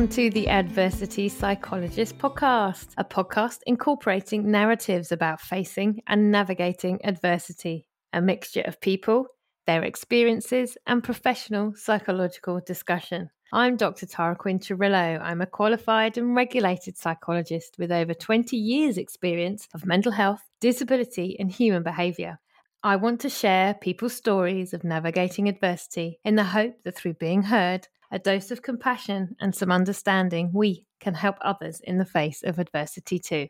Welcome to the Adversity Psychologist podcast, a podcast incorporating narratives about facing and navigating adversity, a mixture of people, their experiences, and professional psychological discussion. I'm Dr. Tara Quinn Cirillo. I'm a qualified and regulated psychologist with over 20 years' experience of mental health, disability, and human behaviour. I want to share people's stories of navigating adversity in the hope that through being heard, a dose of compassion, and some understanding, we can help others in the face of adversity too.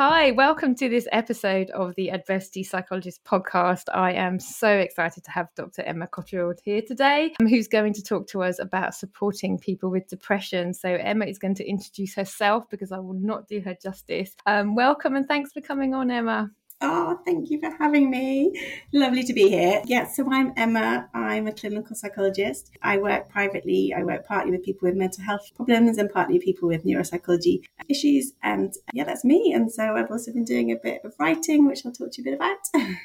Hi, welcome to this episode of the Adversity Psychologist podcast. I am so excited to have Dr. Emma Cotterill here today, um, who's going to talk to us about supporting people with depression. So, Emma is going to introduce herself because I will not do her justice. Um, welcome and thanks for coming on, Emma. Oh, thank you for having me. Lovely to be here. Yeah, so I'm Emma. I'm a clinical psychologist. I work privately. I work partly with people with mental health problems and partly people with neuropsychology issues. And uh, yeah, that's me. And so I've also been doing a bit of writing, which I'll talk to you a bit about.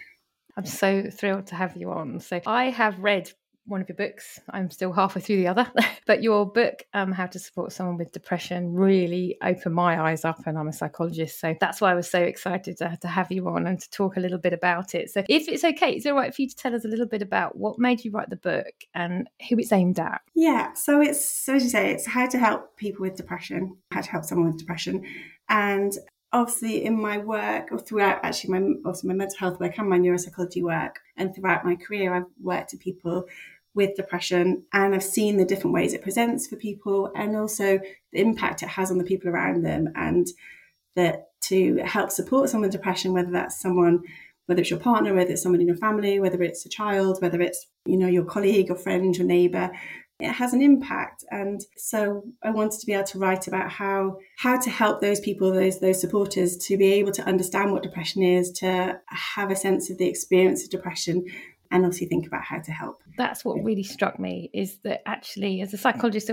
I'm so thrilled to have you on. So I have read one of your books. I'm still halfway through the other, but your book, um, How to Support Someone with Depression, really opened my eyes up. And I'm a psychologist, so that's why I was so excited to, to have you on and to talk a little bit about it. So, if it's okay, is it all right for you to tell us a little bit about what made you write the book and who it's aimed at? Yeah, so it's so as you say, it's how to help people with depression, how to help someone with depression, and obviously in my work or throughout actually my also my mental health work and my neuropsychology work and throughout my career I've worked with people with depression and I've seen the different ways it presents for people and also the impact it has on the people around them and that to help support someone with depression, whether that's someone, whether it's your partner, whether it's someone in your family, whether it's a child, whether it's, you know, your colleague or friend, your neighbor, it has an impact. And so I wanted to be able to write about how how to help those people, those those supporters to be able to understand what depression is, to have a sense of the experience of depression and obviously think about how to help. That's what really struck me is that actually, as a psychologist,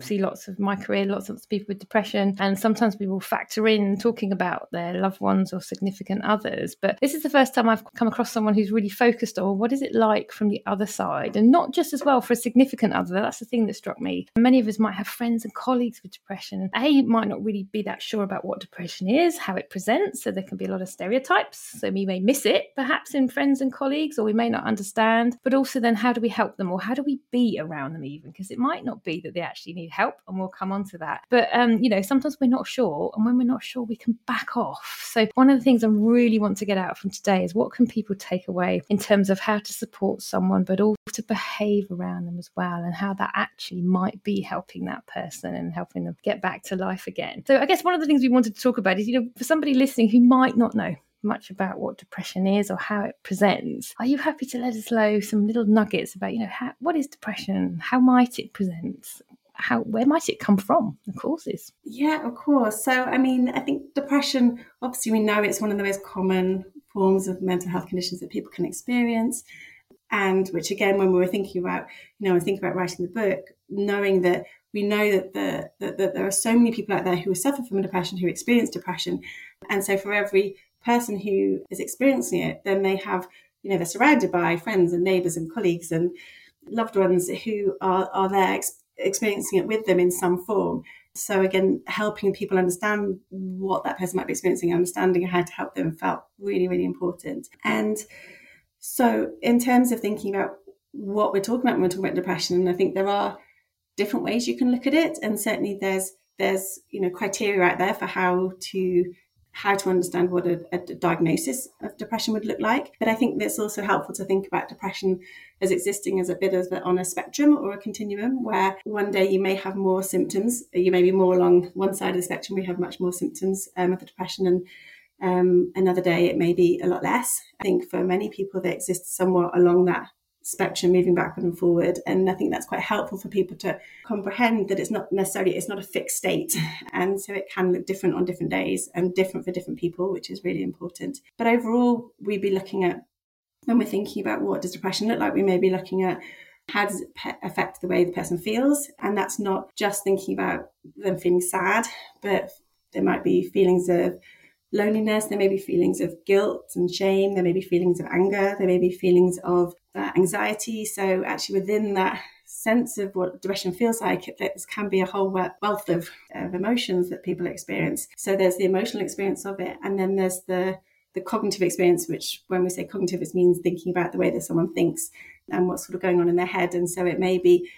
see lots of my career, lots of people with depression, and sometimes we will factor in talking about their loved ones or significant others. But this is the first time I've come across someone who's really focused on what is it like from the other side, and not just as well for a significant other. That's the thing that struck me. Many of us might have friends and colleagues with depression. A might not really be that sure about what depression is, how it presents, so there can be a lot of stereotypes. So we may miss it, perhaps in friends and colleagues, or we may not understand. But also, then how do we help them, or how do we be around them, even because it might not be that they actually need help, and we'll come on to that. But um, you know, sometimes we're not sure, and when we're not sure, we can back off. So one of the things I really want to get out from today is what can people take away in terms of how to support someone, but also to behave around them as well, and how that actually might be helping that person and helping them get back to life again. So I guess one of the things we wanted to talk about is, you know, for somebody listening who might not know much about what depression is or how it presents. Are you happy to let us know some little nuggets about, you know, how, what is depression? How might it present? How where might it come from? The causes yeah of course. So i mean i think depression obviously we know it's one of the most common forms of mental health conditions that people can experience. And which again when we were thinking about you know I think about writing the book knowing that we know that, the, that, that there are so many people out there who suffer from depression who experience depression. And so for every person who is experiencing it then they have you know they're surrounded by friends and neighbors and colleagues and loved ones who are, are there experiencing it with them in some form. So again, helping people understand what that person might be experiencing, understanding how to help them felt really, really important. And so in terms of thinking about what we're talking about when we're talking about depression, and I think there are different ways you can look at it. And certainly there's there's you know criteria out there for how to how to understand what a, a, diagnosis of depression would look like. But I think it's also helpful to think about depression as existing as a bit of a, on a spectrum or a continuum, where one day you may have more symptoms, you may be more along one side of the spectrum, we have much more symptoms um, of the depression, and um, another day it may be a lot less. I think for many people, they exist somewhat along that spectrum moving backward and forward and i think that's quite helpful for people to comprehend that it's not necessarily it's not a fixed state. And so it can look different on different days and different for different people which is really important. But overall we'd be looking at when we're thinking about what does depression look like we may be looking at how does it affect the way the person feels. And that's not just thinking about them feeling sad but there might be feelings of loneliness, there may be feelings of guilt and shame, there may be feelings of anger, there may be feelings of uh, anxiety. So, actually, within that sense of what depression feels like, there can be a whole wealth of, of emotions that people experience. So, there's the emotional experience of it, and then there's the the cognitive experience, which when we say cognitive, it means thinking about the way that someone thinks and what's sort of going on in their head. And so it may be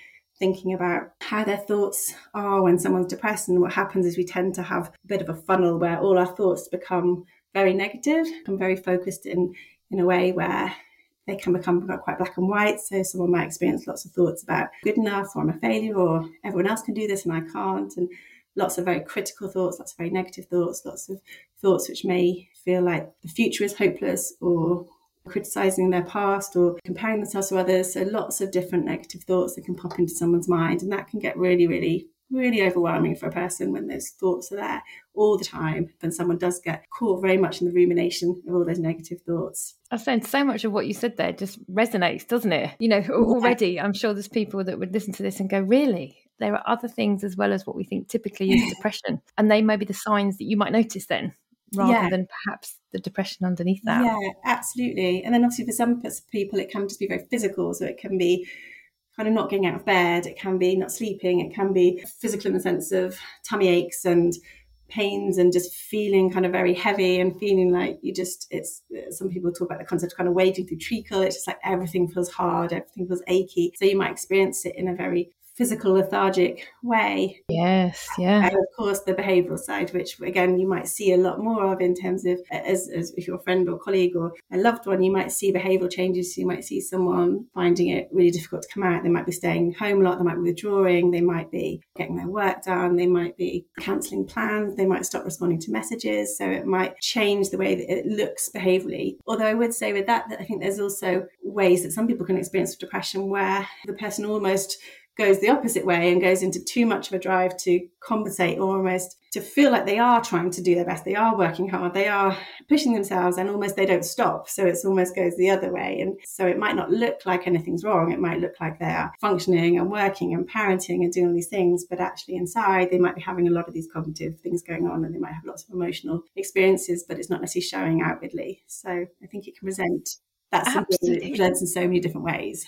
thinking about how their thoughts are when someone's depressed. And what happens is we tend to have a bit of a funnel where all our thoughts become very negative and very focused in, in a way where they can become quite black and white. So someone might experience lots of thoughts about good enough or I'm a failure or everyone else can do this and I can't. And lots of very critical thoughts, lots of very negative thoughts, lots of thoughts which may feel like the future is hopeless or criticizing their past or comparing themselves to others. So lots of different negative thoughts that can pop into someone's mind. And that can get really, really, really overwhelming for a person when those thoughts are there all the time. Then someone does get caught very much in the rumination of all those negative thoughts. I was saying so much of what you said there just resonates, doesn't it? You know, already I'm sure there's people that would listen to this and go, really? There are other things as well as what we think typically is depression. And they may be the signs that you might notice then rather yeah. than perhaps the depression underneath that. Yeah, absolutely. And then obviously for some people, it can just be very physical. So it can be kind of not getting out of bed, it can be not sleeping, it can be physical in the sense of tummy aches and pains and just feeling kind of very heavy and feeling like you just it's some people talk about the concept of kind of wading through treacle it's just like everything feels hard everything feels achy so you might experience it in a very physical lethargic way. Yes, yeah. And of course, the behavioural side, which again you might see a lot more of in terms of as, as if you're a friend or colleague or a loved one, you might see behavioural changes. You might see someone finding it really difficult to come out. They might be staying home a lot. They might be withdrawing. They might be getting their work done. They might be cancelling plans. They might stop responding to messages. So it might change the way that it looks behaviourally. Although I would say with that that I think there's also ways that some people can experience depression where the person almost goes the opposite way and goes into too much of a drive to compensate or almost to feel like they are trying to do their best. They are working hard. They are pushing themselves and almost they don't stop. So it almost goes the other way. And so it might not look like anything's wrong. It might look like they are functioning and working and parenting and doing all these things but actually inside they might be having a lot of these cognitive things going on and they might have lots of emotional experiences but it's not necessarily showing outwardly. So i think it can present that it presents in so many different ways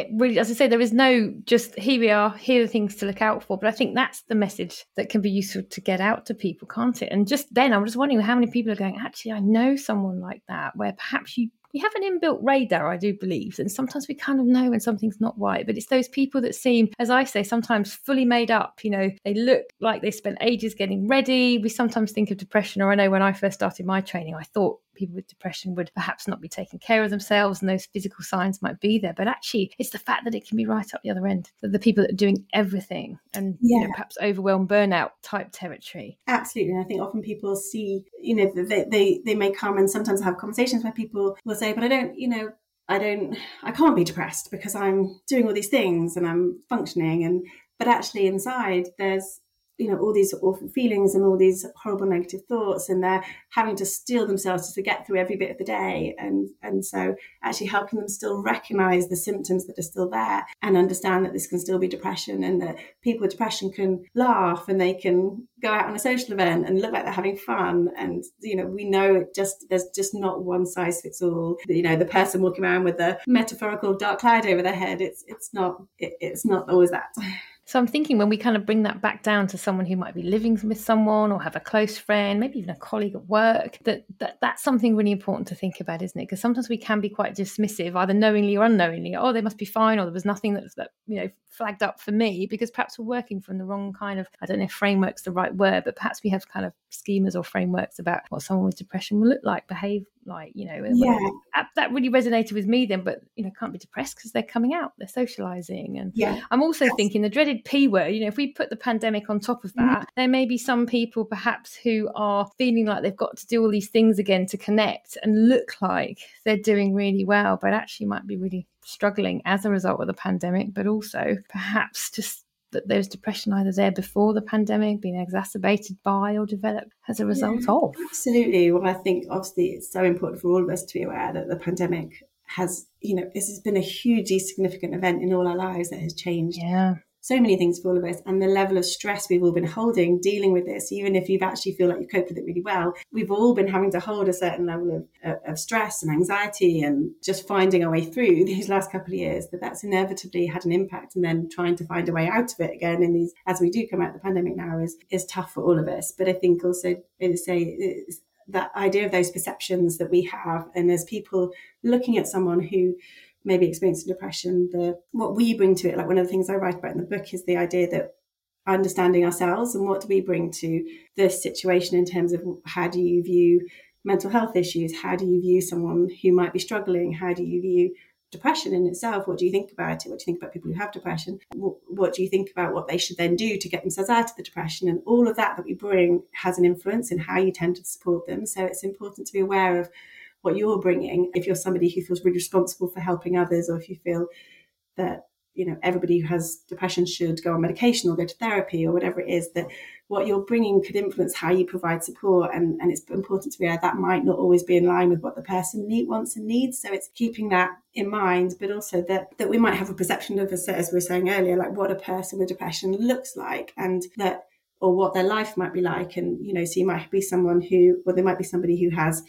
it really, as I say, there is no just here we are, here are the things to look out for. But I think that's the message that can be useful to get out to people, can't it? And just then, I'm just wondering how many people are going, actually, I know someone like that, where perhaps you we have an inbuilt radar, I do believe, and sometimes we kind of know when something's not right. But it's those people that seem, as I say, sometimes fully made up. You know, they look like they spent ages getting ready. We sometimes think of depression, or I know when I first started my training, I thought people with depression would perhaps not be taking care of themselves and those physical signs might be there. But actually, it's the fact that it can be right up the other end, that the people that are doing everything and yeah. you know, perhaps overwhelm burnout type territory. Absolutely. And I think often people see, you know, they, they, they may come and sometimes have conversations where people will say, but I don't, you know, I don't, I can't be depressed because I'm doing all these things and I'm functioning. And, but actually inside there's you know all these awful feelings and all these horrible negative thoughts and they're having to steel themselves to get through every bit of the day. And and so actually helping them still recognize the symptoms that are still there and understand that this can still be depression and that people with depression can laugh and they can go out on a social event and look like they're having fun. And you know we know it just there's just not one size fits all. You know the person walking around with a metaphorical dark cloud over their head it's it's not it, it's not always that So I'm thinking when we kind of bring that back down to someone who might be living with someone or have a close friend, maybe even a colleague at work, that, that that's something really important to think about, isn't it? Because sometimes we can be quite dismissive, either knowingly or unknowingly. Oh, they must be fine, or there was nothing that's that you know flagged up for me because perhaps we're working from the wrong kind of I don't know if framework's the right word, but perhaps we have kind of schemas or frameworks about what someone with depression will look like, behave like, you know. Yeah. That really resonated with me then, but you know, can't be depressed because they're coming out, they're socializing. And yeah. I'm also yes. thinking the dreaded P word, you know, if we put the pandemic on top of mm-hmm. that, mm-hmm. there may be some people perhaps who are feeling like they've got to do all these things again to connect and look like they're doing really well, but actually might be really struggling as a result of the pandemic, but also perhaps just that there's depression either there before the pandemic, being exacerbated by or developed as a result yeah, of. Absolutely. Well, I think obviously it's so important for all of us to be aware that the pandemic has, you know, this has been a hugely significant event in all our lives that has changed yeah. So many things for all of us and the level of stress we've all been holding dealing with this even if you've actually feel like you cope with it really well we've all been having to hold a certain level of, of stress and anxiety and just finding our way through these last couple of years. That that's inevitably had an impact. And then trying to find a way out of it again in these as we do come out of the pandemic now is is tough for all of us. But i think also say that idea of those perceptions that we have. And as people looking at someone who maybe experiencing depression, the what we bring to it, like one of the things I write about in the book is the idea that understanding ourselves and what do we bring to this situation in terms of how do you view mental health issues? How do you view someone who might be struggling? How do you view depression in itself? What do you think about it? What do you think about people who have depression? What, what, do you think about what they should then do to get themselves out of the depression? And all of that that we bring has an influence in how you tend to support them. So it's important to be aware of what you're bringing. If you're somebody who feels really responsible for helping others, or if you feel that you know everybody who has depression should go on medication or go to therapy or whatever it is that what you're bringing could influence how you provide support and, and it's important to be aware that might not always be in line with what the person need, wants and needs so it's keeping that in mind but also that that we might have a perception of as we were saying earlier like what a person with depression looks like and that or what their life might be like and you know so you might be someone who or there might be somebody who has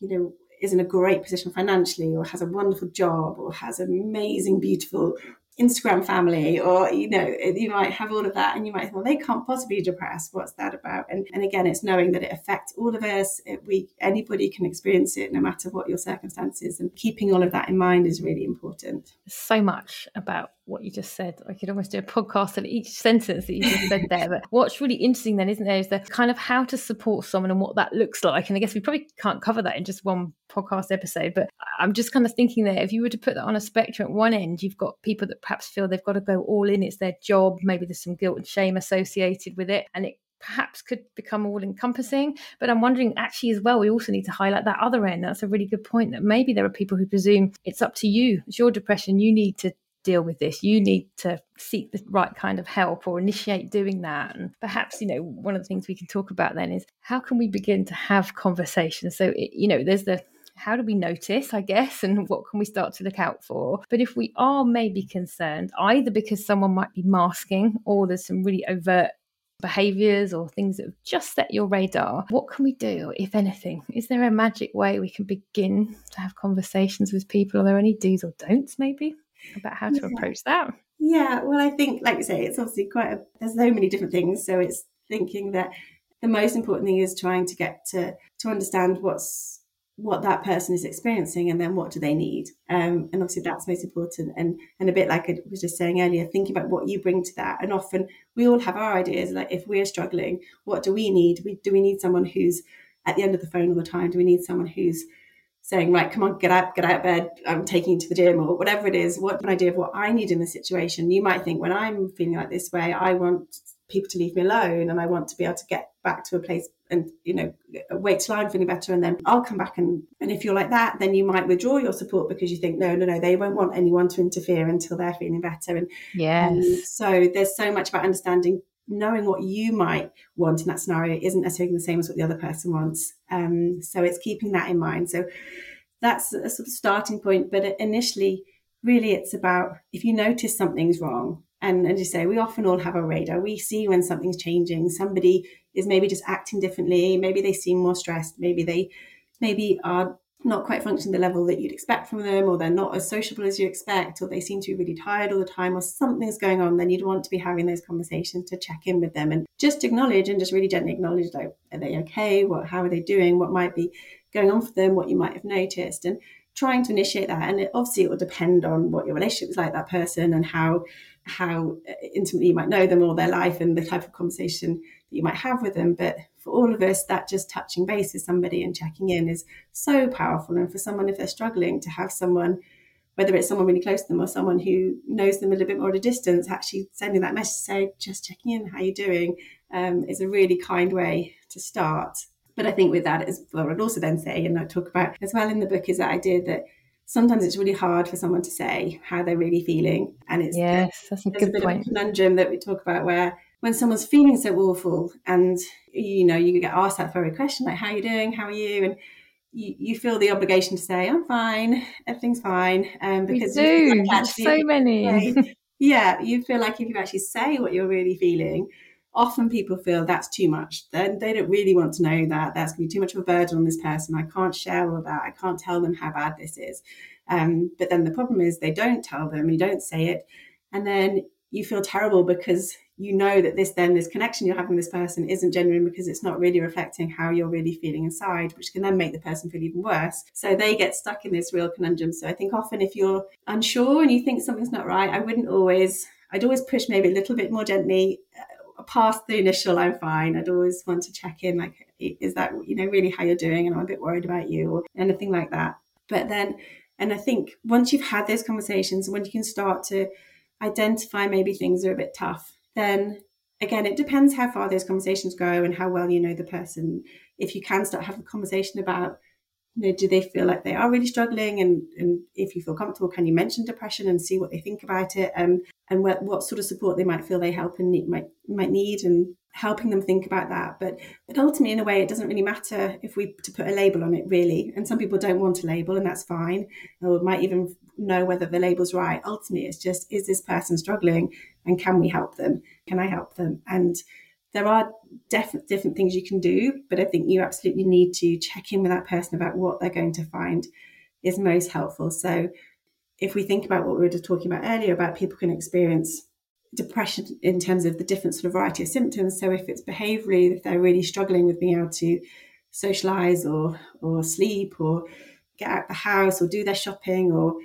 you know, is in a great position financially or has a wonderful job or has an amazing, beautiful Instagram family, or you know, you might have all of that, and you might think, well, they can't possibly be depressed. What's that about? And and again, it's knowing that it affects all of us. It, we anybody can experience it, no matter what your circumstances, and keeping all of that in mind is really important. So much about what you just said. I could almost do a podcast on each sentence that you just said there. But what's really interesting then, isn't there, is the kind of how to support someone and what that looks like. And I guess we probably can't cover that in just one podcast episode. But I'm just kind of thinking there, if you were to put that on a spectrum at one end, you've got people that perhaps feel they've got to go all in, it's their job, maybe there's some guilt and shame associated with it. And it perhaps could become all encompassing. But I'm wondering actually as well, we also need to highlight that other end. That's a really good point that maybe there are people who presume it's up to you, it's your depression, you need to deal with this. You need to seek the right kind of help or initiate doing that. And perhaps you know one of the things we can talk about then is how can we begin to have conversations? So it, you know there's the how do we notice i guess and what can we start to look out for? But if we are maybe concerned either because someone might be masking or there's some really overt behaviors or things that have just set your radar what can we do if anything? Is there a magic way we can begin to have conversations with people? Are there any do's or don'ts maybe about how to yeah. approach that? Yeah, well, I think, like you say, it's obviously quite a, there's so many different things. So it's thinking that the most important thing is trying to get to to understand what's what that person is experiencing and then what do they need um, and obviously that's most important and and a bit like i was just saying earlier thinking about what you bring to that and often we all have our ideas like if we're struggling what do we need we, do we need someone who's at the end of the phone all the time do we need someone who's saying, right, come on, get out, get out of bed, I'm taking you to the gym or whatever it is, what an idea of what I need in the situation. You might think when I'm feeling like this way, I want people to leave me alone and I want to be able to get back to a place and, you know, wait till I'm feeling better and then I'll come back and and if you're like that, then you might withdraw your support because you think, no, no, no, they won't want anyone to interfere until they're feeling better. And yes. so there's so much about understanding knowing what you might want in that scenario isn't necessarily the same as what the other person wants. Um, so it's keeping that in mind. So that's a sort of starting point. But initially, really, it's about if you notice something's wrong, and as you say, we often all have a radar. We see when something's changing. Somebody is maybe just acting differently. Maybe they seem more stressed. Maybe they maybe are not quite functioning the level that you'd expect from them, or they're not as sociable as you expect, or they seem to be really tired all the time, or something's going on, then you'd want to be having those conversations to check in with them and just acknowledge and just really gently acknowledge like, are they okay? What how are they doing? What might be going on for them, what you might have noticed, and trying to initiate that. And it, obviously it will depend on what your relationship is like that person and how how uh, intimately you might know them all their life and the type of conversation that you might have with them. But for all of us, that just touching base with somebody and checking in is so powerful. And for someone, if they're struggling, to have someone, whether it's someone really close to them or someone who knows them a little bit more at a distance, actually sending that message, say, just checking in, how you doing, um, is a really kind way to start. But I think with that, as well, I'd also then say, and I talk about as well in the book, is that idea that sometimes it's really hard for someone to say how they're really feeling. And it's yes, that's a good a bit point. conundrum that we talk about where when someone's feeling so awful and you know you get asked that very question like how are you doing how are you and you, you feel the obligation to say i'm fine everything's fine um because we do so many Yeah, you feel like if you actually say what you're really feeling, often people feel that's too much. Then they don't really want to know that. That's going to be too much of a burden on this person. I can't share all that. I can't tell them how bad this is. Um, but then the problem is they don't tell them, you don't say it. And then you feel terrible because you know that this then this connection you're having with this person isn't genuine because it's not really reflecting how you're really feeling inside which can then make the person feel even worse. So they get stuck in this real conundrum. So i think often if you're unsure and you think something's not right i wouldn't always i'd always push maybe a little bit more gently uh, past the initial i'm fine. I'd always want to check in like is that you know really how you're doing and i'm a bit worried about you or anything like that. But then and i think once you've had those conversations when you can start to identify maybe things are a bit tough, then again, it depends how far those conversations go and how well you know the person. If you can start having a conversation about, you know, do they feel like they are really struggling? And, and if you feel comfortable, can you mention depression and see what they think about it? And, and what, what sort of support they might feel they help and need, might, might need and helping them think about that. But but ultimately, in a way, it doesn't really matter if we to put a label on it, really. And some people don't want a label, and that's fine, or might even know whether the label's right. Ultimately, it's just is this person struggling, and can we help them? Can I help them? And there are different different things you can do, but I think you absolutely need to check in with that person about what they're going to find is most helpful. So if we think about what we were just talking about earlier about people can experience depression in terms of the different sort of variety of symptoms. So if it's behaviorally, if they're really struggling with being able to socialize or or sleep or get out the house or do their shopping or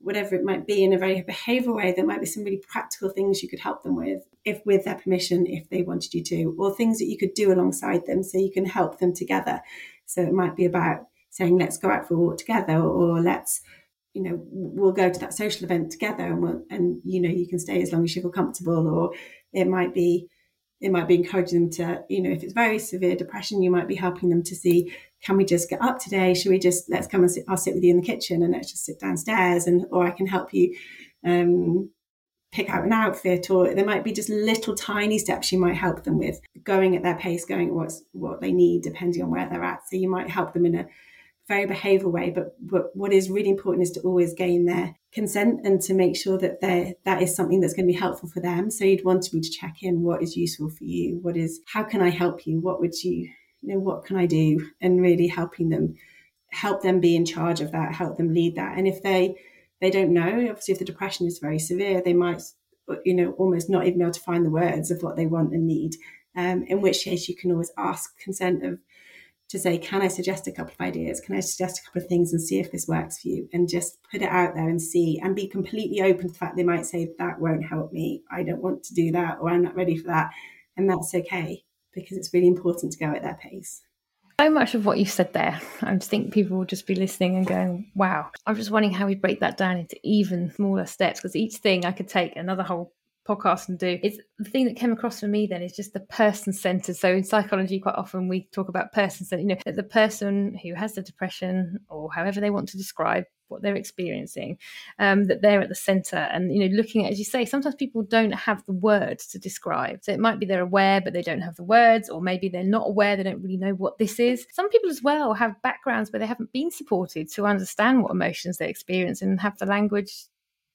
whatever it might be in a very behavioral way, there might be some really practical things you could help them with, if with their permission, if they wanted you to, or things that you could do alongside them so you can help them together. So it might be about saying, let's go out for a walk together, or let's you know we'll go to that social event together and we'll, and you know you can stay as long as you feel comfortable or it might be it might be encouraging them to you know if it's very severe depression you might be helping them to see can we just get up today? Should we just let's come and sit i'll sit with you in the kitchen and let's just sit downstairs and or i can help you um, pick out an outfit or there might be just little tiny steps you might help them with going at their pace going at what's what they need depending on where they're at. So you might help them in a very behavioral way. But, but what is really important is to always gain their consent and to make sure that they that is something that's going to be helpful for them. So you'd want me to check in what is useful for you, what is how can I help you, what would you you know what can I do, and really helping them help them be in charge of that, help them lead that. And if they they don't know, obviously if the depression is very severe, they might you know almost not even be able to find the words of what they want and need. Um, in which case you can always ask consent of to say, can I suggest a couple of ideas? Can I suggest a couple of things and see if this works for you? And just put it out there and see and be completely open to the fact they might say, that won't help me. I don't want to do that or I'm not ready for that. And that's okay because it's really important to go at their pace. So much of what you said there, I think people will just be listening and going, wow. I'm just wondering how we break that down into even smaller steps because each thing I could take another whole podcast and do. It's the thing that came across for me then is just the person centered. So in psychology quite often we talk about person centered you know that the person who has the depression or however they want to describe what they're experiencing um, that they're at the center. And you know looking at as you say sometimes people don't have the words to describe. So it might be they're aware but they don't have the words or maybe they're not aware they don't really know what this is. Some people as well have backgrounds where they haven't been supported to understand what emotions they experience and have the language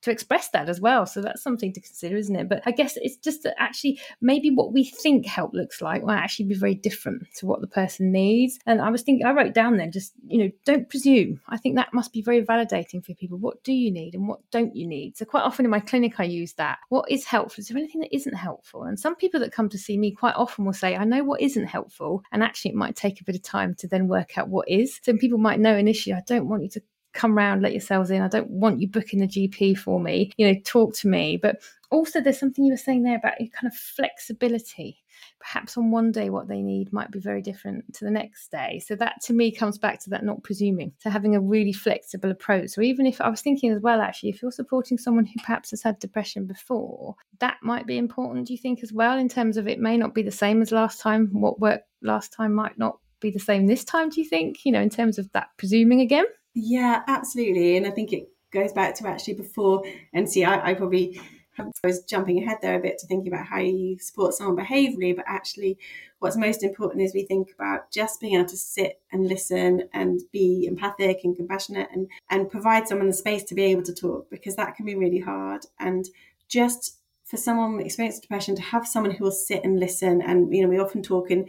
to express that as well. So that's something to consider, isn't it? But I guess it's just that actually maybe what we think help looks like will actually be very different to what the person needs. And I was thinking, I wrote down then just, you know, don't presume. I think that must be very validating for people. What do you need and what don't you need? So quite often in my clinic, I use that. What is helpful? Is there anything that isn't helpful? And some people that come to see me quite often will say, I know what isn't helpful. And actually, it might take a bit of time to then work out what is. Some people might know initially, I don't want you to come round, let yourselves in. I don't want you booking the GP for me. You know, talk to me. But also, there's something you were saying there about kind of flexibility. Perhaps on one day, what they need might be very different to the next day. So, that to me comes back to that not presuming, to having a really flexible approach. So, even if I was thinking as well, actually, if you're supporting someone who perhaps has had depression before, that might be important, do you think, as well, in terms of it may not be the same as last time? What worked last time might not be the same this time, do you think, you know, in terms of that presuming again? Yeah, absolutely. And I think it goes back to actually before NC, I, I probably I was jumping ahead there a bit to thinking about how you support someone behaviorally, but actually, what's most important is we think about just being able to sit and listen and be empathic and compassionate and, and provide someone the space to be able to talk because that can be really hard. And just for someone experiencing depression to have someone who will sit and listen. And, you know, we often talk in,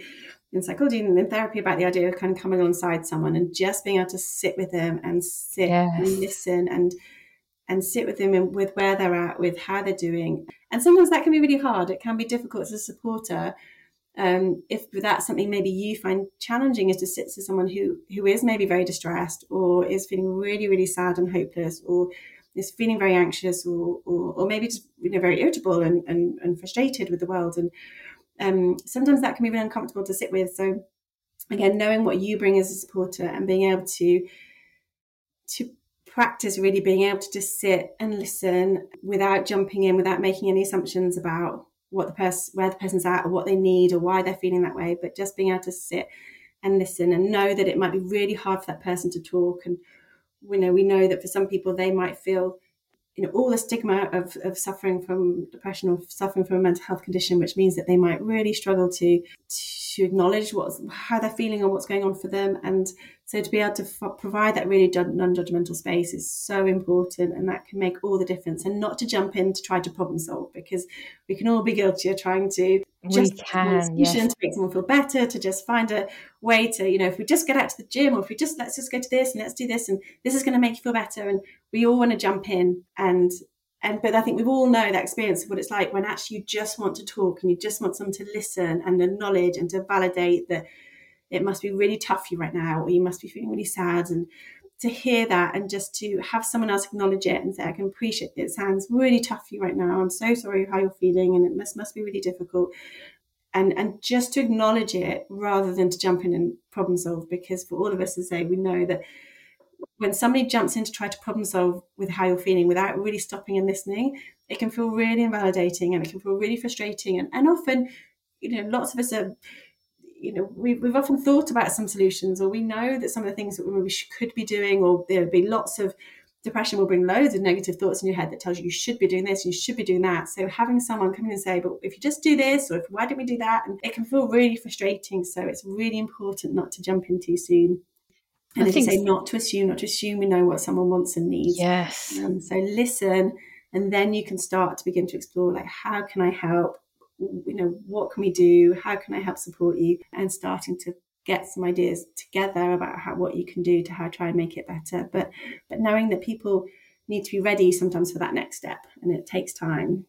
in psychology and in therapy about the idea of kind of coming alongside someone and just being able to sit with them and sit yes. and listen and and sit with them and with where they're at, with how they're doing. And sometimes that can be really hard. It can be difficult as a supporter. Um, if that's something maybe you find challenging is to sit to someone who who is maybe very distressed or is feeling really, really sad and hopeless or is feeling very anxious or, or, or maybe just you know very irritable and, and, and frustrated with the world and um, sometimes that can be really uncomfortable to sit with. So again knowing what you bring as a supporter and being able to to practice really being able to just sit and listen without jumping in without making any assumptions about what the person where the person's at or what they need or why they're feeling that way but just being able to sit and listen and know that it might be really hard for that person to talk. And we know we know that for some people they might feel you know all the stigma of, of suffering from depression or suffering from a mental health condition which means that they might really struggle to to acknowledge what's how they're feeling and what's going on for them and so to be able to f- provide that really non-judgmental space is so important, and that can make all the difference. And not to jump in to try to problem solve because we can all be guilty of trying to just we can, yes. to make someone feel better, to just find a way to, you know, if we just get out to the gym or if we just let's just go to this and let's do this and this is going to make you feel better. And we all want to jump in and and but I think we all know that experience of what it's like when actually you just want to talk and you just want someone to listen and acknowledge and to validate that it must be really tough for you right now, or you must be feeling really sad. And to hear that and just to have someone else acknowledge it and say, I can appreciate it. It sounds really tough for you right now. I'm so sorry how you're feeling, and it must must be really difficult. And, and just to acknowledge it rather than to jump in and problem solve, because for all of us to say, we know that when somebody jumps in to try to problem solve with how you're feeling without really stopping and listening, it can feel really invalidating and it can feel really frustrating. And, and often, you know, lots of us are you know, we've, we've often thought about some solutions, or we know that some of the things that we could be doing, or there'll be lots of depression will bring loads of negative thoughts in your head that tells you you should be doing this, you should be doing that. So having someone come in and say, but if you just do this, or if, why don't we do that? And it can feel really frustrating. So it's really important not to jump in too soon. And I you say, not to assume, not to assume we know what someone wants and needs. Yes. Um, so listen, and then you can start to begin to explore, like, how can I help? You know, what can we do? How can I help support you? And starting to get some ideas together about how what you can do to how try and make it better. But but knowing that people need to be ready sometimes for that next step and it takes time.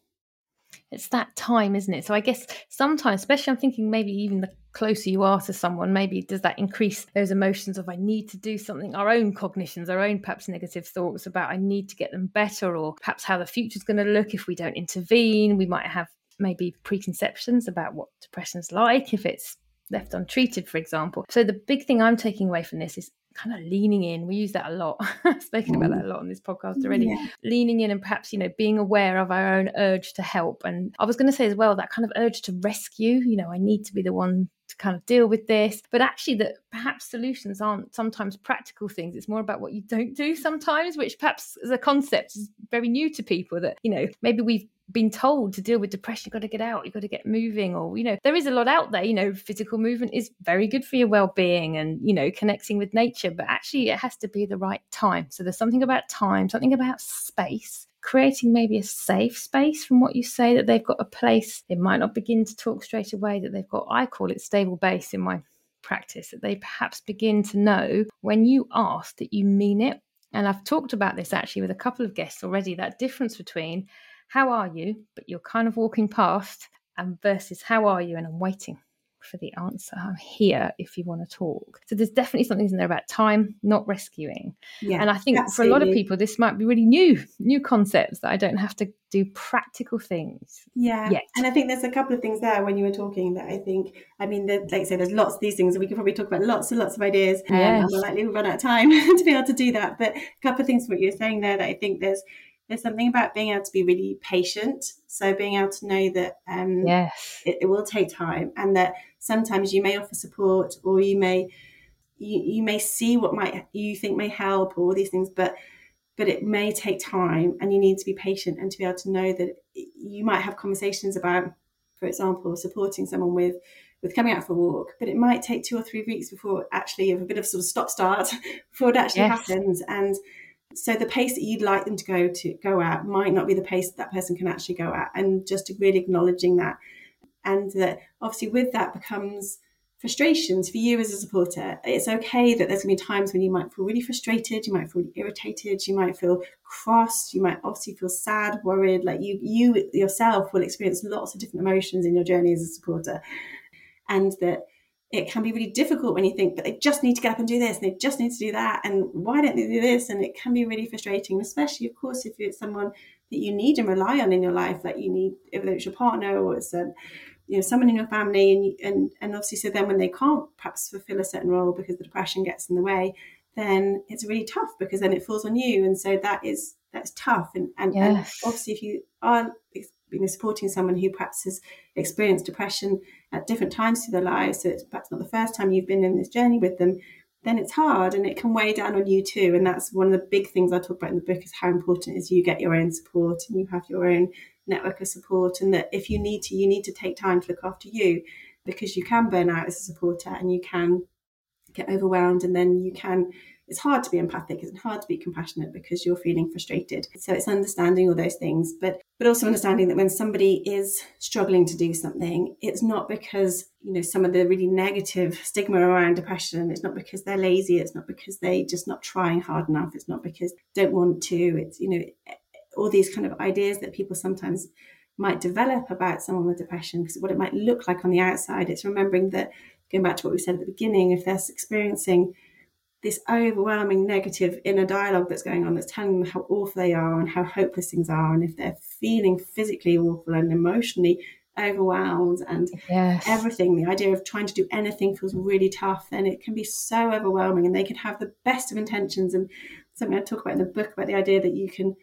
It's that time, isn't it? So I guess sometimes, especially I'm thinking maybe even the closer you are to someone, maybe does that increase those emotions of I need to do something, our own cognitions, our own perhaps negative thoughts about I need to get them better, or perhaps how the future's going to look if we don't intervene. We might have maybe preconceptions about what depression's like if it's left untreated, for example. So the big thing I'm taking away from this is kind of leaning in. We use that a lot. I've Spoken about that a mm. lot on this podcast already. Yeah. Leaning in and perhaps, you know, being aware of our own urge to help. And I was going to say as well, that kind of urge to rescue, you know, I need to be the one to kind of deal with this. But actually, that perhaps solutions aren't sometimes practical things. It's more about what you don't do sometimes, which perhaps as a concept is very new to people that, you know, maybe we've been told to deal with depression, you've got to get out, you've got to get moving, or, you know, there is a lot out there. You know, physical movement is very good for your well being and, you know, connecting with nature, but actually it has to be the right time. So there's something about time, something about space. Creating maybe a safe space from what you say that they've got a place. They might not begin to talk straight away, that they've got, I call it stable base in my practice, that they perhaps begin to know when you ask that you mean it. And I've talked about this actually with a couple of guests already that difference between how are you, but you're kind of walking past, and versus how are you, and I'm waiting for the answer. I'm here if you want to talk. So there's definitely something in there about time, not rescuing. Yeah, and I think absolutely. for a lot of people, this might be really new, new concepts that I don't have to do practical things. Yeah. Yet. And I think there's a couple of things there when you were talking that I think, I mean, the, like I say, there's lots of these things and we could probably talk about lots and lots of ideas. Um, yes. And we're likely to run out of time to be able to do that. But a couple of things what you're saying there that I think there's there's something about being able to be really patient. So being able to know that um, yes. it, it, will take time, and that sometimes you may offer support, or you may you, you may see what might you think may help, or all these things, but but it may take time, and you need to be patient and to be able to know that you might have conversations about, for example, supporting someone with with coming out for a walk, but it might take two or three weeks before actually a bit of sort of stop start before it actually yes. happens, and So the pace that you'd like them to go to go at might not be the pace that, that person can actually go at, and just really acknowledging that, and that obviously with that becomes frustrations for you as a supporter. It's okay that there's going to be times when you might feel really frustrated, you might feel irritated, you might feel cross, you might obviously feel sad, worried. Like you, you yourself will experience lots of different emotions in your journey as a supporter, and that it can be really difficult when you think, but they just need to get up and do this, and they just need to do that, and why don't they do this? And it can be really frustrating, especially, of course, if it's someone that you need and rely on in your life, like you need, whether it's your partner or it's a, you know, someone in your family, and and and obviously, so then when they can't perhaps fulfill a certain role because the depression gets in the way, then it's really tough because then it falls on you, and so that is that's tough, and and, yes. and obviously, if you are you know, supporting someone who perhaps has experienced depression at different times through their lives, so it's perhaps not the first time you've been in this journey with them, then it's hard and it can weigh down on you too. And that's one of the big things I talk about in the book is how important is you get your own support and you have your own network of support. And that if you need to, you need to take time to look after you because you can burn out as a supporter and you can get overwhelmed and then you can it's hard to be empathic it's hard to be compassionate because you're feeling frustrated. So it's understanding all those things but but also understanding that when somebody is struggling to do something it's not because you know some of the really negative stigma around depression it's not because they're lazy it's not because they just not trying hard enough it's not because don't want to it's you know all these kind of ideas that people sometimes might develop about someone with depression because what it might look like on the outside it's remembering that going back to what we said at the beginning if they're experiencing this overwhelming negative inner dialogue that's going on that's telling them how awful they are and how hopeless things are and if they're feeling physically awful and emotionally overwhelmed and yes. everything the idea of trying to do anything feels really tough then it can be so overwhelming and they can have the best of intentions and something i talk about in the book about the idea that you can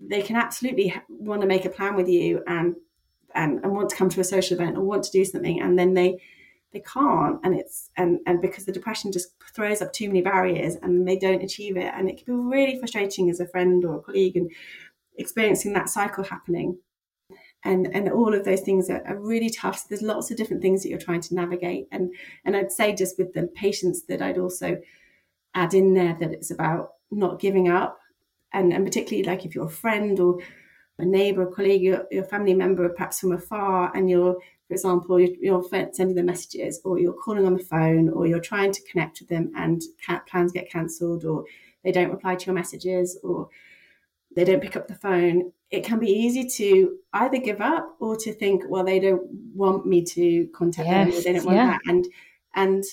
they can absolutely want to make a plan with you and and, and want to come to a social event or want to do something and then they they can't and it's and and because the depression just throws up too many barriers and they don't achieve it. And it can be really frustrating as a friend or a colleague and experiencing that cycle happening. And and all of those things are, are, really tough. So there's lots of different things that you're trying to navigate. And and i'd say just with the patience that i'd also add in there that it's about not giving up. And and particularly like if you're a friend or a neighbor, a colleague, your, your family member, perhaps from afar, and you're for example, you're, you're sending them messages or you're calling on the phone or you're trying to connect with them and plans get cancelled or they don't reply to your messages or they don't pick up the phone, it can be easy to either give up or to think, well, they don't want me to contact yes, them or they don't want yeah. that. And and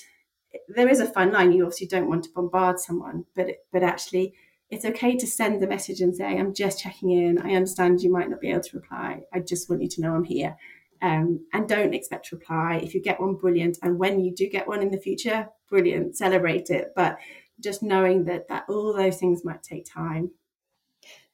there is a fine line. You obviously don't want to bombard someone, but but actually it's okay to send the message and say, I'm just checking in. I understand you might not be able to reply. I just want you to know I'm here. Um, and don't expect to reply. If you get one, brilliant. And when you do get one in the future, brilliant, celebrate it. But just knowing that that all those things might take time.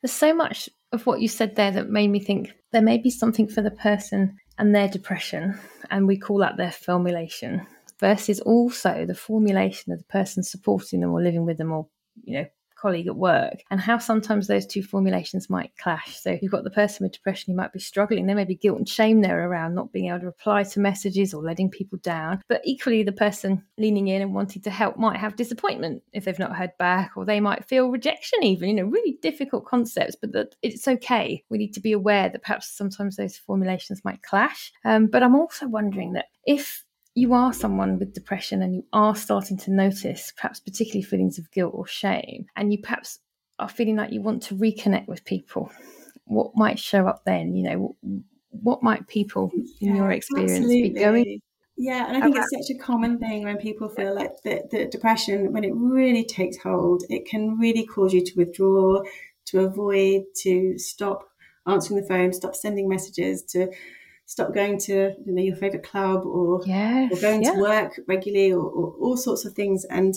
There's so much of what you said there that made me think there may be something for the person and their depression, and we call that their formulation, versus also the formulation of the person supporting them or living with them or you know colleague at work and how sometimes those two formulations might clash. So you've got the person with depression who might be struggling, there may be guilt and shame there around not being able to reply to messages or letting people down. But equally, the person leaning in and wanting to help might have disappointment if they've not heard back, or they might feel rejection, even, you know, really difficult concepts, but that it's okay. We need to be aware that perhaps sometimes those formulations might clash. Um, but I'm also wondering that if you are someone with depression and you are starting to notice perhaps particularly feelings of guilt or shame and you perhaps are feeling like you want to reconnect with people what might show up then you know what might people in yeah, your experience absolutely. be going yeah and i think it's such a common thing when people feel like the, the depression when it really takes hold it can really cause you to withdraw to avoid to stop answering the phone stop sending messages to stop going to you know your favorite club or, yes, or going yeah. to work regularly or, or, all sorts of things and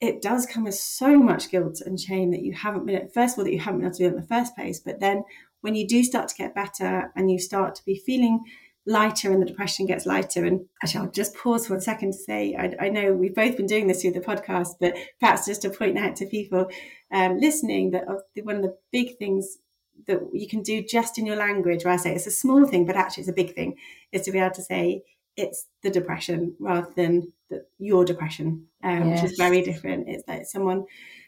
it does come with so much guilt and shame that you haven't been first of all that you haven't been able to do it in the first place but then when you do start to get better and you start to be feeling lighter and the depression gets lighter and actually i'll just pause for a second to say i, I know we've both been doing this through the podcast but perhaps just to point out to people um, listening that one of the big things that you can do just in your language where I say it's a small thing, but actually it's a big thing, is to be able to say it's the depression rather than the, your depression, um, yes. which is very different. It's that someone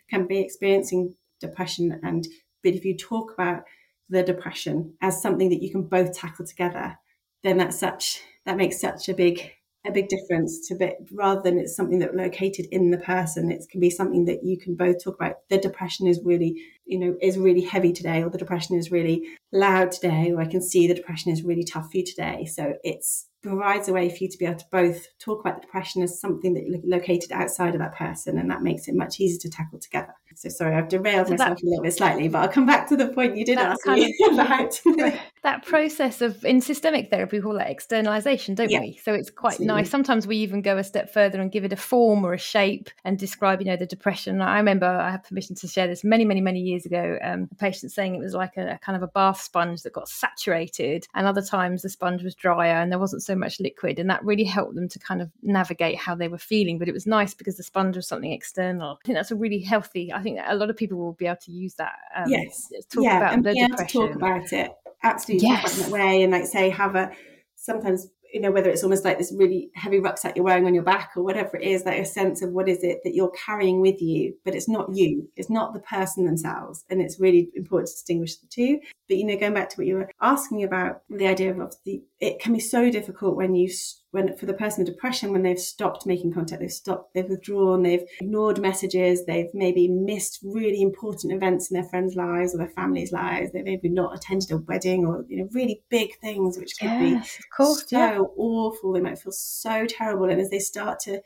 can be experiencing depression and but if you talk about the depression as something that you can both tackle together then that's such that makes such a big a big difference to bit rather than it's something that located in the person it can be something that you can both talk about. The depression is really you know is really heavy today or the depression is really loud today or i can see the depression is really tough for you today. So it's provides a way for you to be able to both talk about the depression as something that located outside of that person and that makes it much easier to tackle together so sorry i've derailed myself that, a little bit slightly but i'll come back to the point you did ask me about that process of in systemic therapy we call that externalization don't yeah, we? So it's quite absolutely. nice. Sometimes we even go a step further and give it a form or a shape and describe you know the depression. I remember i had permission to share this many many many years ago um, a patient saying it was like a, a kind of a bath sponge that got saturated and other times the sponge was drier and there wasn't so much liquid and that really helped them to kind of navigate how they were feeling. But it was nice because the sponge was something external. I think that's a really healthy i think a lot of people will be able to use that um, yes. talk yeah, about and the depression talk about it absolutely yes. that way and like say have a sometimes you know whether it's almost like this really heavy rucksack you're wearing on your back or whatever it is like a sense of what is it that you're carrying with you but it's not you. It's not the person themselves. And it's really important to distinguish the two. But you know going back to what you were asking about the idea of the it can be so difficult when you when for the person with depression when they've stopped making contact they've stopped they've withdrawn they've ignored messages they've maybe missed really important events in their friends lives or their family's lives they've maybe not attended a wedding or you know really big things which could yes, be of course, so yeah. awful they might feel so terrible and as they start to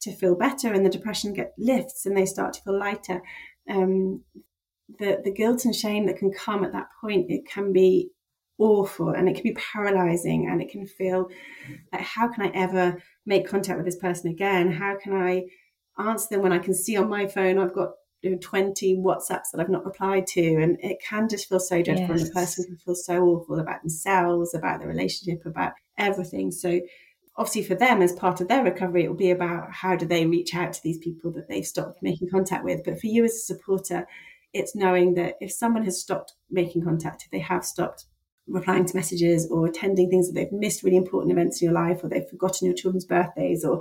to feel better and the depression get lifts and they start to feel lighter um, the the guilt and shame that can come at that point it can be awful and it can be paralyzing and it can feel like how can i ever make contact with this person again? How can i answer them when i can see on my phone i've got you know, 20 whatsapps that i've not replied to? And it can just feel so dreadful yes. and the person can feel so awful about themselves about the relationship about everything. So obviously for them as part of their recovery it will be about how do they reach out to these people that they've stopped making contact with. But for you as a supporter it's knowing that if someone has stopped making contact if they have stopped replying to messages or attending things that they've missed really important events in your life or they've forgotten your children's birthdays or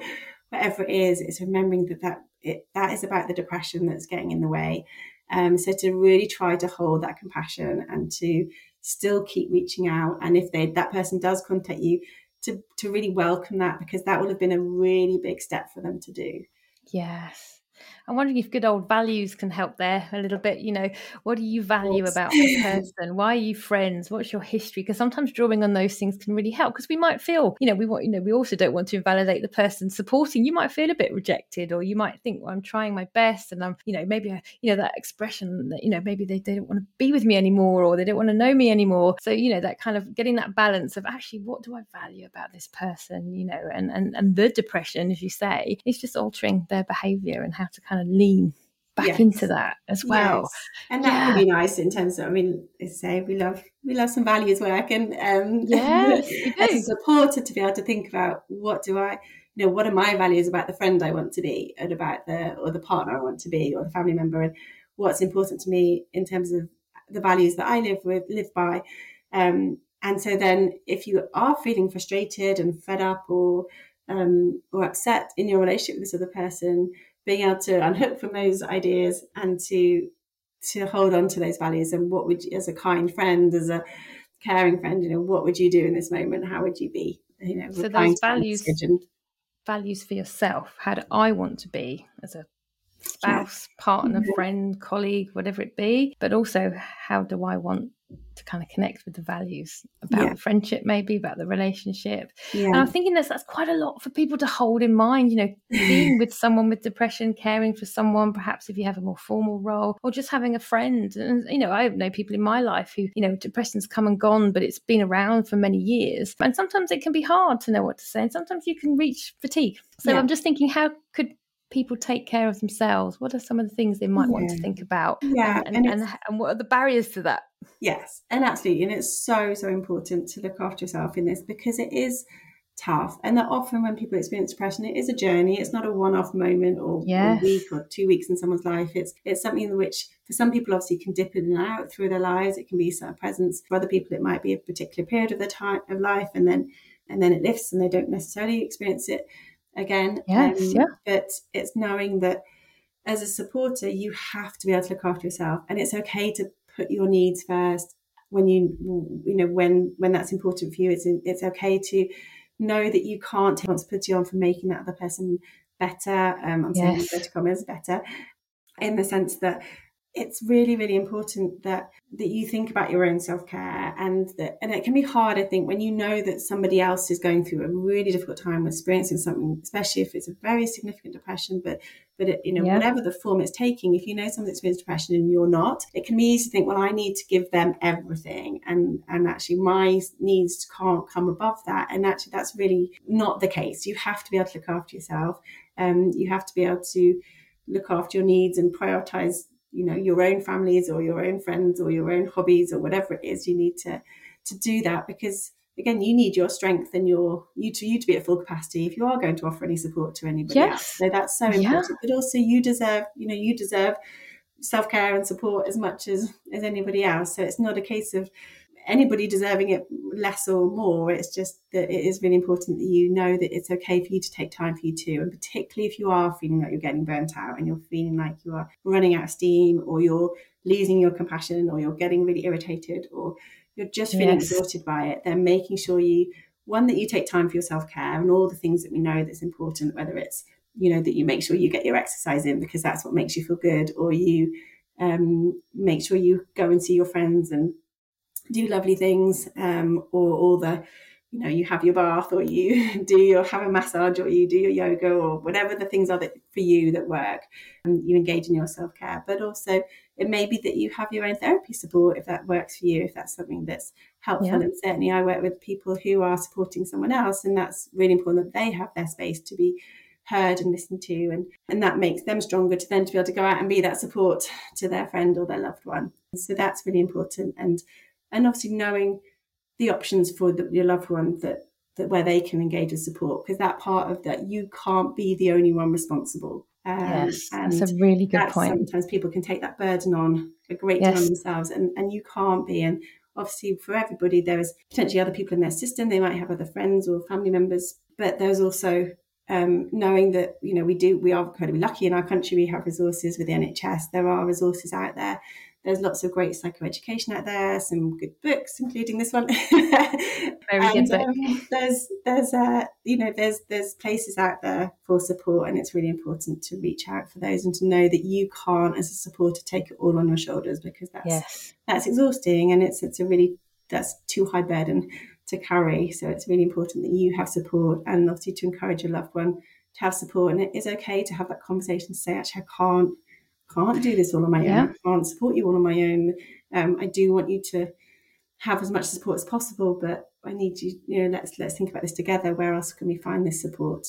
whatever it is it's remembering that that it, that is about the depression that's getting in the way. Um, so to really try to hold that compassion and to still keep reaching out and if they that person does contact you to to really welcome that because that would have been a really big step for them to do. Yes I'm wondering if good old values can help there a little bit. You know, what do you value about the person? Why are you friends? What's your history? Because sometimes drawing on those things can really help. Because we might feel, you know, we want, you know, we also don't want to invalidate the person supporting. You might feel a bit rejected, or you might think, well, I'm trying my best, and I'm, you know, maybe, I, you know, that expression that, you know, maybe they, they don't want to be with me anymore, or they don't want to know me anymore. So, you know, that kind of getting that balance of actually, what do I value about this person? You know, and and and the depression, as you say, is just altering their behaviour and how to kind of lean back yes. into that as well. Yes. And that yeah. would be nice in terms of I mean, as I say, we love we love some values work and um yes, as a supporter to be able to think about what do I you know, what are my values about the friend I want to be and about the or the partner I want to be or the family member and what's important to me in terms of the values that I live with live by. Um and so then if you are feeling frustrated and fed up or um, or upset in your relationship with this other person, being able to unhook from those ideas and to to hold on to those values. And what would you as a kind friend as a caring friend you know what would you do in this moment? How would you be you know so those values values for yourself how do i want to be as a spouse partner friend colleague whatever it be but also how do i want to kind of connect with the values about yeah. the friendship, maybe about the relationship. Yeah. And I'm thinking that's that's quite a lot for people to hold in mind. You know, being with someone with depression, caring for someone, perhaps if you have a more formal role, or just having a friend. And you know, I know people in my life who, you know, depression's come and gone, but it's been around for many years. And sometimes it can be hard to know what to say, and sometimes you can reach fatigue. So yeah. I'm just thinking, how could people take care of themselves? What are some of the things they might yeah. want to think about? Yeah, and, and, and, and, what are the barriers to that? Yes, and absolutely, and it's so so important to look after yourself in this because it is tough, and that often when people experience depression, it is a journey. It's not a one-off moment or yes. a week or two weeks in someone's life. It's it's something in which for some people obviously can dip in and out through their lives. It can be some presence. For other people, it might be a particular period of their time of life, and then and then it lifts, and they don't necessarily experience it again. Yes, um, yeah. But it's knowing that as a supporter, you have to be able to look after yourself, and it's okay to put your needs first when you you know when when that's important for you. It's it's okay to know that you can't take responsibility on for making that other person better. Um, I'm yes. saying commas better in the sense that it's really really important that that you think about your own self-care and that and it can be hard i think when you know that somebody else is going through a really difficult time experiencing something especially if it's a very significant depression but but it, you know yeah. whatever the form it's taking if you know someone experiencing depression and you're not it can be easy to think well i need to give them everything and and actually my needs can't come above that and actually that's really not the case you have to be able to look after yourself um you have to be able to look after your needs and prioritize you know your own families or your own friends or your own hobbies or whatever it is you need to to do that because again you need your strength and your you to you to be at full capacity if you are going to offer any support to anybody yes. else so that's so important yeah. but also you deserve you know you deserve self-care and support as much as as anybody else so it's not a case of anybody deserving it less or more. It's just that it is really important that you know that it's okay for you to take time for you too. And particularly if you are feeling like you're getting burnt out and you're feeling like you are running out of steam or you're losing your compassion or you're getting really irritated or you're just feeling yes. exhausted by it, then making sure you, one, that you take time for your self care and all the things that we know that's important, whether it's, you know, that you make sure you get your exercise in because that's what makes you feel good or you, um, make sure you go and see your friends and do lovely things, um, or all the, you know, you have your bath, or you do your have a massage, or you do your yoga, or whatever the things are that for you that work, and you engage in your self care. But also, it may be that you have your own therapy support if that works for you, if that's something that's helpful. Yeah. And certainly, I work with people who are supporting someone else, and that's really important that they have their space to be heard and listened to and and that makes them stronger to then to be able to go out and be that support to their friend or their loved one so that's really important and and obviously knowing the options for the, your loved one that that where they can engage with support because that part of that you can't be the only one responsible um, yes, that's a really good point. Sometimes people can take that burden on a great deal on themselves, and, and you can't be. And obviously, for everybody, there is potentially other people in their system. They might have other friends or family members, but there's also um, knowing that you know we do we are incredibly lucky in our country. We have resources with the NHS. There are resources out there there's lots of great psychoeducation out there, some good books, including this one. Very and, good book. Um, there's there's uh, you know there's there's places out there for support, and it's really important to reach out for those and to know that you can't, as a supporter, take it all on your shoulders because that's yes. that's exhausting and it's it's a really that's too high burden to carry. So it's really important that you have support and obviously to encourage your loved one to have support. And it is okay to have that conversation to say, actually, I can't can't do this all on my yeah. own. I can't support you all on my own. Um, I do want you to have as much support as possible, but I need you. You know, let's let's think about this together. Where else can we find this support?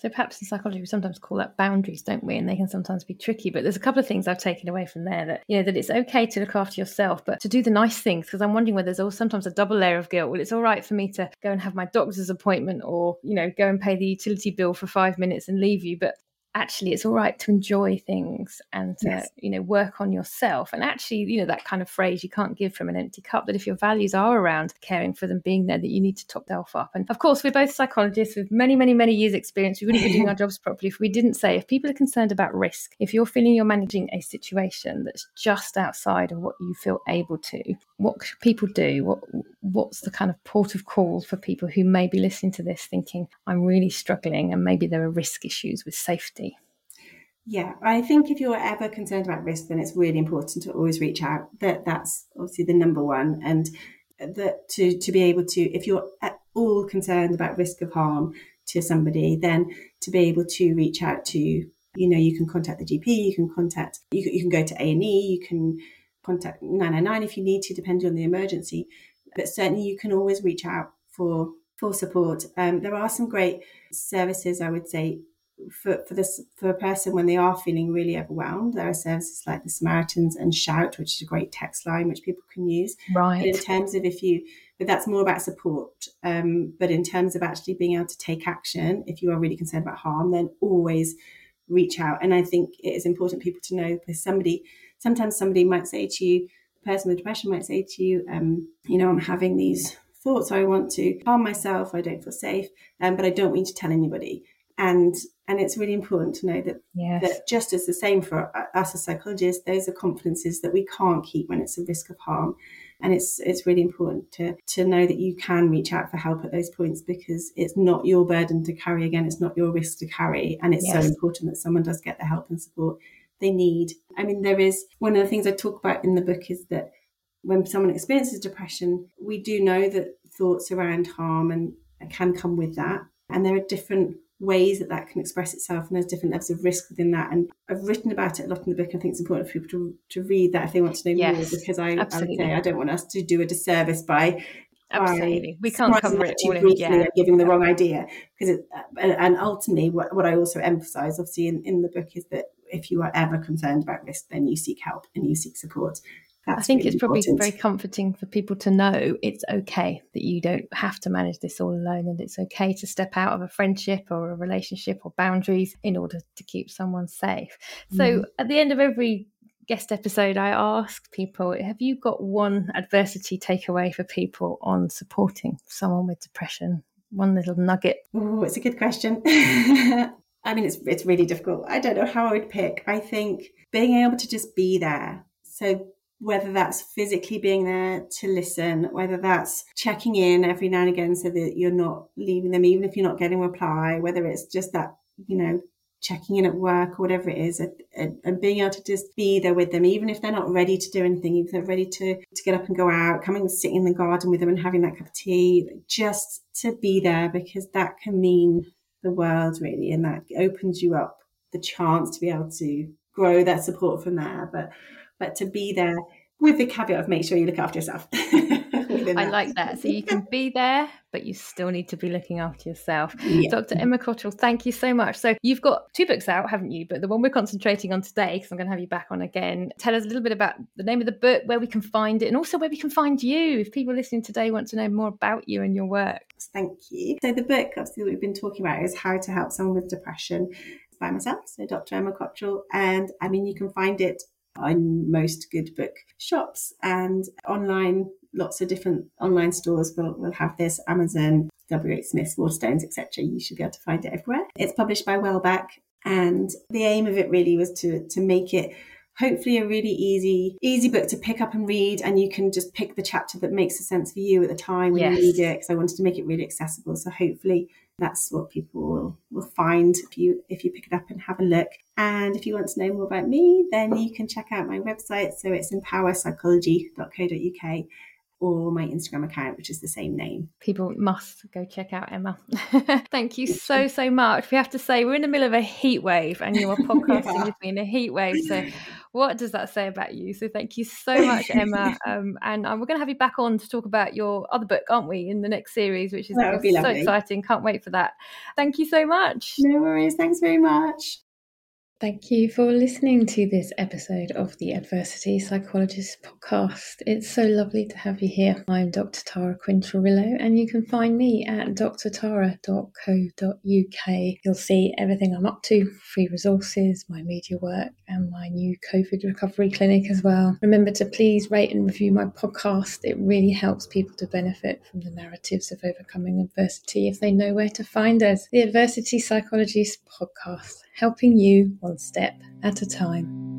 So perhaps in psychology we sometimes call that boundaries, don't we? And they can sometimes be tricky. But there's a couple of things I've taken away from there that you know that it's okay to look after yourself, but to do the nice things. Because I'm wondering whether there's all sometimes a double layer of guilt. Well, it's all right for me to go and have my doctor's appointment, or you know, go and pay the utility bill for five minutes and leave you. But actually it's all right to enjoy things and to yes. you know work on yourself. And actually you know that kind of phrase you can't give from an empty cup that if your values are around caring for them being there that you need to top self up and of course we're both psychologists with many many many years experience. We wouldn't be doing our jobs properly if we didn't say if people are concerned about risk if you're feeling you're managing a situation that's just outside of what you feel able to what should people do what what's the kind of port of call for people who may be listening to this thinking i'm really struggling and maybe there are risk issues with safety yeah, I think if you're ever concerned about risk, then it's really important to always reach out. That that's obviously the number one, and that to to be able to, if you're at all concerned about risk of harm to somebody, then to be able to reach out to, you know, you can contact the GP, you can contact, you can, you can go to A and E, you can contact 999 if you need to, depending on the emergency. But certainly, you can always reach out for for support. Um, there are some great services, I would say, for, for this for a person when they are feeling really overwhelmed, there are services like the Samaritans and Shout, which is a great text line which people can use. Right. But in terms of if you, but that's more about support. Um, but in terms of actually being able to take action, if you are really concerned about harm, then always reach out. And I think it is important people to know because somebody, sometimes somebody might say to you, the person with depression might say to you, um, you know, I'm having these thoughts. I want to harm myself. I don't feel safe, um, but I don't want to tell anybody. And And it's really important to know that, yes. that just as the same for us as psychologists, those are confidences that we can't keep when it's a risk of harm. And it's it's really important to to know that you can reach out for help at those points because it's not your burden to carry again, it's not your risk to carry. And it's yes. so important that someone does get the help and support they need. I mean, there is one of the things I talk about in the book is that when someone experiences depression, we do know that thoughts around harm and can come with that. And there are different ways that that can express itself and there's different levels of risk within that and i've written about it a lot in the book i think it's important for people to, to read that if they want to know yes, more because I, I i don't want us to do a disservice by Absolutely, we can't cover it all in, yeah. giving the wrong idea because it, and ultimately, what, what I also emphasise, obviously, in, in the book is that if you are ever concerned about risk, then you seek help and you seek support. That's I think really it's probably important. very comforting for people to know it's okay that you don't have to manage this all alone and it's okay to step out of a friendship or a relationship or boundaries in order to keep someone safe. So, mm. at the end of every guest episode, I ask people have you got one adversity takeaway for people on supporting someone with depression? One little nugget. Oh, it's a good question. I mean, it's it's really difficult. I don't know how I would pick. I think being able to just be there. So whether that's physically being there to listen, whether that's checking in every now and again so that you're not leaving them, even if you're not getting a reply, whether it's just that, you know, checking in at work or whatever it is, and, and, being able to just be there with them, even if they're not ready to do anything, if they're ready to, to get up and go out, coming and sitting in the garden with them and having that cup of tea, just to be there because that can mean the world really. And that opens you up the chance to be able to grow that support from there. But but to be there with the caveat of make sure you look after yourself. I like that. So you can be there, but you still need to be looking after yourself. Yeah. Dr. Emma Cotterill, thank you so much. So you've got two books out, haven't you? But the one we're concentrating on today, because I'm going to have you back on again, tell us a little bit about the name of the book, where we can find it, and also where we can find you if people listening today want to know more about you and your work. Thank you. So the book, obviously, that we've been talking about is How to Help Someone with Depression by myself, so Dr. Emma Cotterill. And I mean, you can find it in most good book shops and online. Lots of different online stores will, will have this Amazon, WH Smith, Waterstones, etc. You should be able to find it everywhere. It's published by Welbeck, and the aim of it really was to to make it hopefully a really easy easy book to pick up and read and you can just pick the chapter that makes sense for you at the time when yes. you read it because i wanted to make it really accessible so hopefully that's what people will, will find if you if you pick it up and have a look. And if you want to know more about me, then you can check out my website. So it's empowerpsychology.co.uk or my Instagram account, which is the same name. People must go check out Emma. Thank you so, so much. We have to say we're in the middle of a heat wave and you are podcasting yeah. with me in a heat wave. So what does that say about you? So thank you so much, Emma. Um, and um, we're going to have you back on to talk about your other book, aren't we, in the next series, which is so lovely. exciting. Can't wait for that. Thank you so much. No worries. Thanks very much. Thank you for listening to this episode of the Adversity Psychologist podcast. It's so lovely to have you here. I'm Dr. Tara Quinn-Cirillo, and you can find me at drtara.co.uk. You'll see everything I'm up to, free resources, my media work, and my new COVID recovery clinic as well. Remember to please rate and review my podcast. It really helps people to benefit from the narratives of overcoming adversity if they know where to find us. The Adversity Psychologist podcast helping you one step at a time.